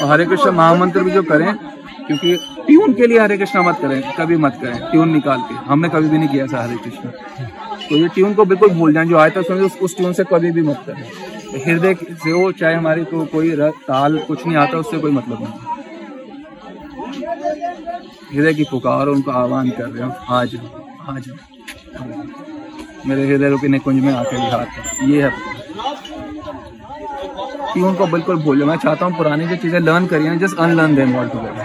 और हरे कृष्ण महामंत्र भी जो करें क्योंकि ट्यून के लिए हरे कृष्ण मत करें कभी मत करें ट्यून निकाल के। हमने कभी भी नहीं किया था हरे कृष्ण। तो ये ट्यून को बिल्कुल भूल जाए जो आए तक सुने उस, उस ट्यून से कभी भी मत करें। हृदय से हो चाहे हमारी को कोई ताल कुछ नहीं आता उससे कोई मतलब नहीं। हृदय की पुकार उनको आह्वान कर रहे हो जाओ आज आज। मेरे हृदय रूपी निकुंज में आके बिहार ये है। कि उनको बिल्कुल भूल। मैं चाहता हूँ पुरानी जो चीज़ें लर्न करी हैं just unlearn them all together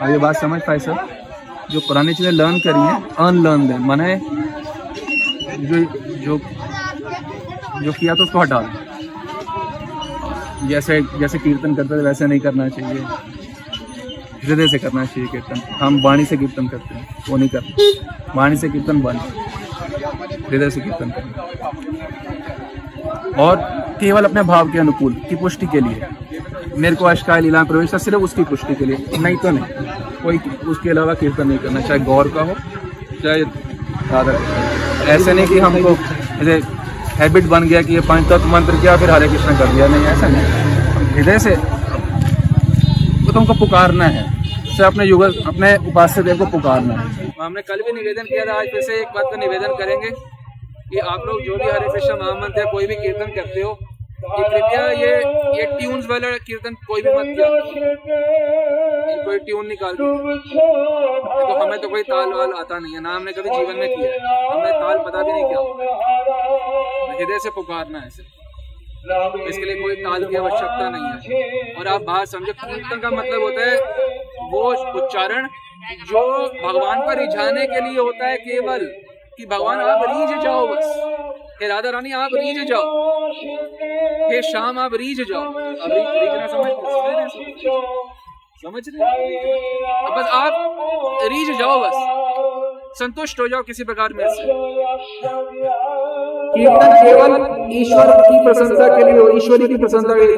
अब ये बात समझ पाए सर? जो पुरानी चीज़ें लर्न करी हैं अनलर्न देम मैंने जो जो जो किया तो उसको हटा जैसे जैसे कीर्तन करते थे, वैसे नहीं करना चाहिए। हृदय से करना चाहिए कीर्तन। हम वाणी से कीर्तन करते हैं, वो नहीं करते वाणी से कीर्तन बंद हृदय से कीर्तन करें और केवल अपने भाव के अनुकूल की पुष्टि के लिए। मेरे को अष्टाय लीला प्रवेश था सिर्फ़ उसकी पुष्टि के लिए, नहीं तो नहीं। कोई उसके अलावा कीर्तन नहीं करना, चाहे गौर का हो, चाहे राधा ऐसे नहीं कि हमको जैसे हैबिट बन गया कि ये पंच तत्व मंत्र किया, फिर हरे कृष्ण कर दिया। नहीं, ऐसा नहीं। हृदय से वो तो हमको पुकारना है। से अपने युगल, अपने उपास्य देव को पुकारना है। हमने कल भी निवेदन किया था, आज फिर से एक बात का निवेदन करेंगे। कि आप लोग जो भी हरे कृष्ण महामंत्र या कोई भी कीर्तन करते हो, कि कृपया ये ये ट्यून्स वाला कीर्तन कोई भी मत किया कोई ट्यून निकाल तो हमें तो कोई ताल वाल आता नहीं है, ना हमने कभी जीवन में किया हमें ताल पता भी नहीं किया। हृदय से पुकारना है इसके लिए कोई ताल की आवश्यकता नहीं है। और आप बात समझे, कीर्तन का मतलब होता है, वो उच्चारण जो भगवान को रिझाने के लिए होता है केवल। कि भगवान, आप रीझ जाओ बस। हे राधा रानी, आप रीझ जाओ। हे शाम आप रीझ जाओ। अब रीझना समझ समझ रहे बस आप रीझ जाओ बस। संतुष्ट हो जाओ किसी प्रकार में से। कीर्तन केवल ईश्वर की प्रशंसा के लिए हो ईश्वरी की प्रशंसा के लिए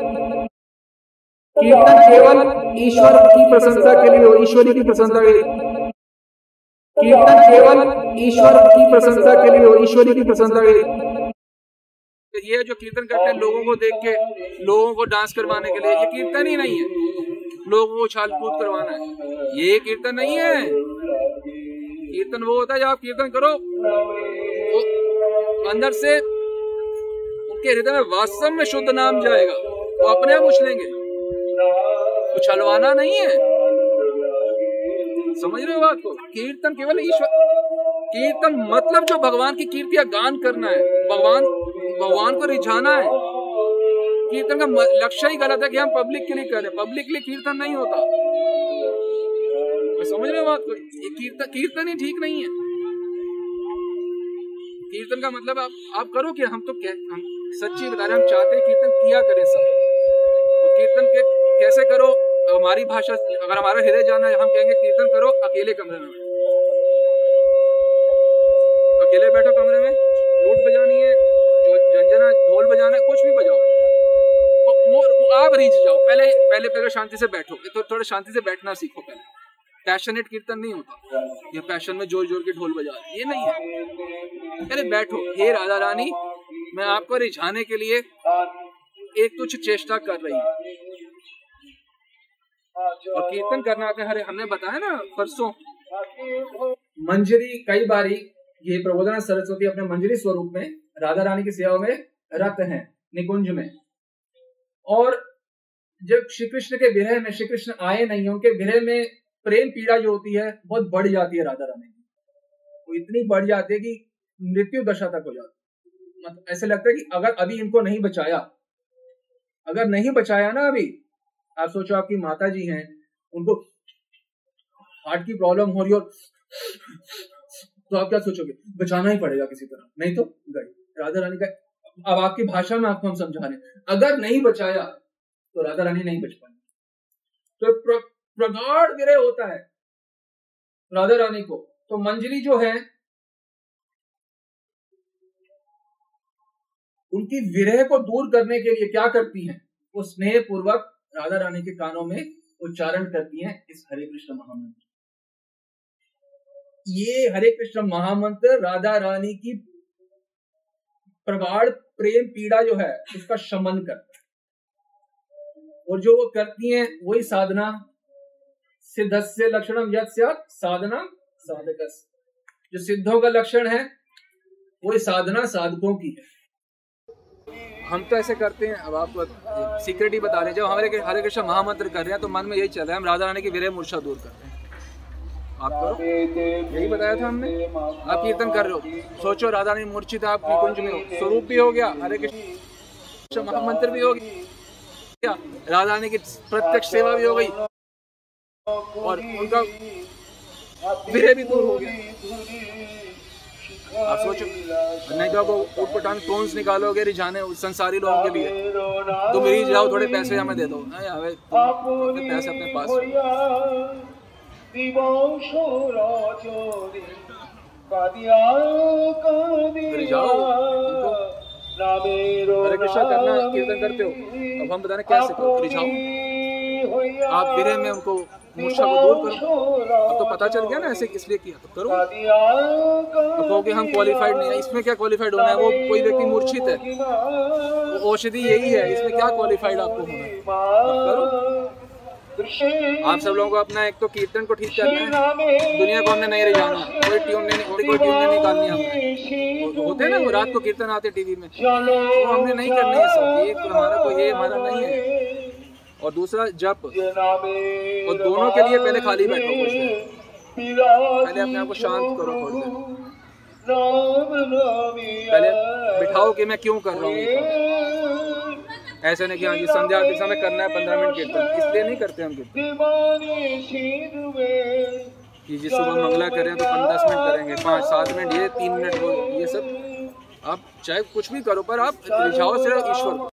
कीर्तन केवल ईश्वर की प्रशंसा के लिए हो ईश्वरी की प्रशंसा के लिए कीर्तन केवल ईश्वर की प्रशंसा के लिए हो ईश्वरी की प्रशंसा के लिए। ये जो कीर्तन करते हैं लोगों को देख के लोगों को डांस करवाने के लिए ये कीर्तन ही नहीं है। लोगों को छाल कूद करवाना है। ये कीर्तन नहीं है। कीर्तन वो होता है जब आप कीर्तन करो तो अंदर से उनके हृदय में वास्तव में शुद्ध नाम जाएगा। वो अपने आप उछलेंगे। उछलवाना नहीं है। समझ रहे हो बात को? कीर्तन केवल ईश्वर कीर्तन मतलब जो भगवान की कीर्तिया गान करना है। भगवान भगवान को रिझाना है। कीर्तन का लक्ष्य ही गलत है कि हम पब्लिक के लिए करें पब्लिक के लिए कीर्तन नहीं होता। समझ रहे हो बात को? ये कीर्तन कीर्तन ही ठीक नहीं है। कीर्तन का मतलब आप आप करो कि हम तो क्या हम सच्ची बता रहे हम चाहते हैं कीर्तन किया करें सब। और कीर्तन के कैसे करो? हमारी भाषा अगर हमारा हृदय जाना है हम कहेंगे कीर्तन करो अकेले कमरे में अकेले बैठो कमरे में लूट बजानी है जो झंझना ढोल बजाना है कुछ भी बजाओ। वो, वो आप रीच जाओ। पहले पहले पहले शांति से बैठो तो थोड़ा शांति से बैठना सीखो पहले। पैशनेट कीर्तन नहीं होता। ये पैशन में ज़ोर ज़ोर के ढोल बजा ये नहीं है। पहले बैठो। हे राधा रानी मैं आपको रिझाने के लिए एक तुच्छ चेष्टा कर रही हूँ। और कीर्तन करना आपने हरे हमने बताया ना परसों मंजरी कई बारी ये प्रबोधना सरस्वती अपने मंजरी स्वरूप में राधा रानी की सेवा में रत है निकुंज में। और जब श्री कृष्ण के विरह में श्री कृष्ण आए नहीं उनके विरह में प्रेम पीड़ा जो होती है बहुत बढ़ जाती है राधा रानी की। वो इतनी बढ़ जाती है कि मृत्यु दशा तक हो जाती मतलब ऐसे लगता है कि अगर अभी इनको नहीं बचाया अगर नहीं बचाया ना अभी आप सोचो आपकी माता जी हैं उनको हार्ट की प्रॉब्लम हो रही हो तो आप क्या सोचोगे? बचाना ही पड़ेगा किसी तरह। नहीं तो गई राधा रानी का अब आपकी भाषा में आपको हम समझा रहे हैं। अगर नहीं बचाया तो राधा रानी नहीं बच पाएँगे तो प्र, प्रगाढ़ विरह होता है राधा रानी को। तो मंजरी जो है उनकी विरह को दूर करने के लिए क्या करती है? वो स्नेह पूर्वक राधा रानी के कानों में उच्चारण करती हैं इस हरे कृष्ण महामंत्र। ये हरे कृष्ण महामंत्र राधा रानी की प्रगाढ़ प्रेम पीड़ा जो है, उसका शमन करता है। और जो वो करती हैं, वही साधना सिद्धस्य लक्षणम यद साधना साधकस जो सिद्धों का लक्षण है, वही साधना साधकों की है। हम तो ऐसे करते हैं, अब आप सीक्रेट ही बता रहे जब हमारे हरे कृष्ण महामंत्र कर रहे हैं तो मन में यही चल रहा है, हम राधा रानी की विरह मूर्छा दूर करते हैं। आप करो। यही बताया था हमने। आप कीर्तन कर रहे हो। सोचो राधा रानी मूर्छित आप कुंज में हो। स्वरूप भी हो गया, हरे कृष्ण महामंत्र भी हो गया। राधा रानी की प्रत्यक्ष सेवा भी हो गई। और उनका विरह भी दूर हो गया। आप सोचो नहीं तो आप उठ पटांग टोन्स निकालोगे? रिझाने संसारी लोगों के लिए। तुम रिझ जाओ, थोड़े पैसे हमें दे दो। पैसे अपने पास रिझाओ हरे कृष्णा करना कीर्तन करते हो? अब हम बताने कैसे करो। रिझाओ आप विरह में उनको मूर्छा को दूर करो अब तो पता चल गया ना ऐसे किस लिए किया तो करो? तो कहोगे हम क्वालिफाइड नहीं है। इसमें क्या क्वालिफाइड होना है? वो कोई व्यक्ति मूर्छित है। वो औषधि यही है। इसमें क्या क्वालिफाइड आपको होना है? करो? आप सब लोगों को अपना एक तो कीर्तन को ठीक करना है। दुनिया को हमने नहीं रिझाना कोई ट्यून नहीं कोई ट्यून नहीं निकालनी हमने। होते हैं ना, वो रात को कीर्तन आते टीवी में। वो हमने नहीं करनी है सब। ये हमारा कोई ये हमारा नहीं है। और दूसरा जप। और दोनों के लिए पहले खाली बैठो कुछ पहले अपने आप को शांत करो थोड़ी देर। पहले बिठाओ कि मैं क्यों कर रहा हूँ ऐसे नहीं कि हाँ जी संध्या के समय करना है पंद्रह मिनट कीर्तन। इसलिए नहीं करते हम कीर्तन। कि जी सुबह मंगला करें तो पंद्रह दस मिनट करेंगे पाँच सात मिनट ये तीन मिनट ये सब। आप चाहे कुछ भी करो पर आप रिझाओ सिर्फ़ ईश्वर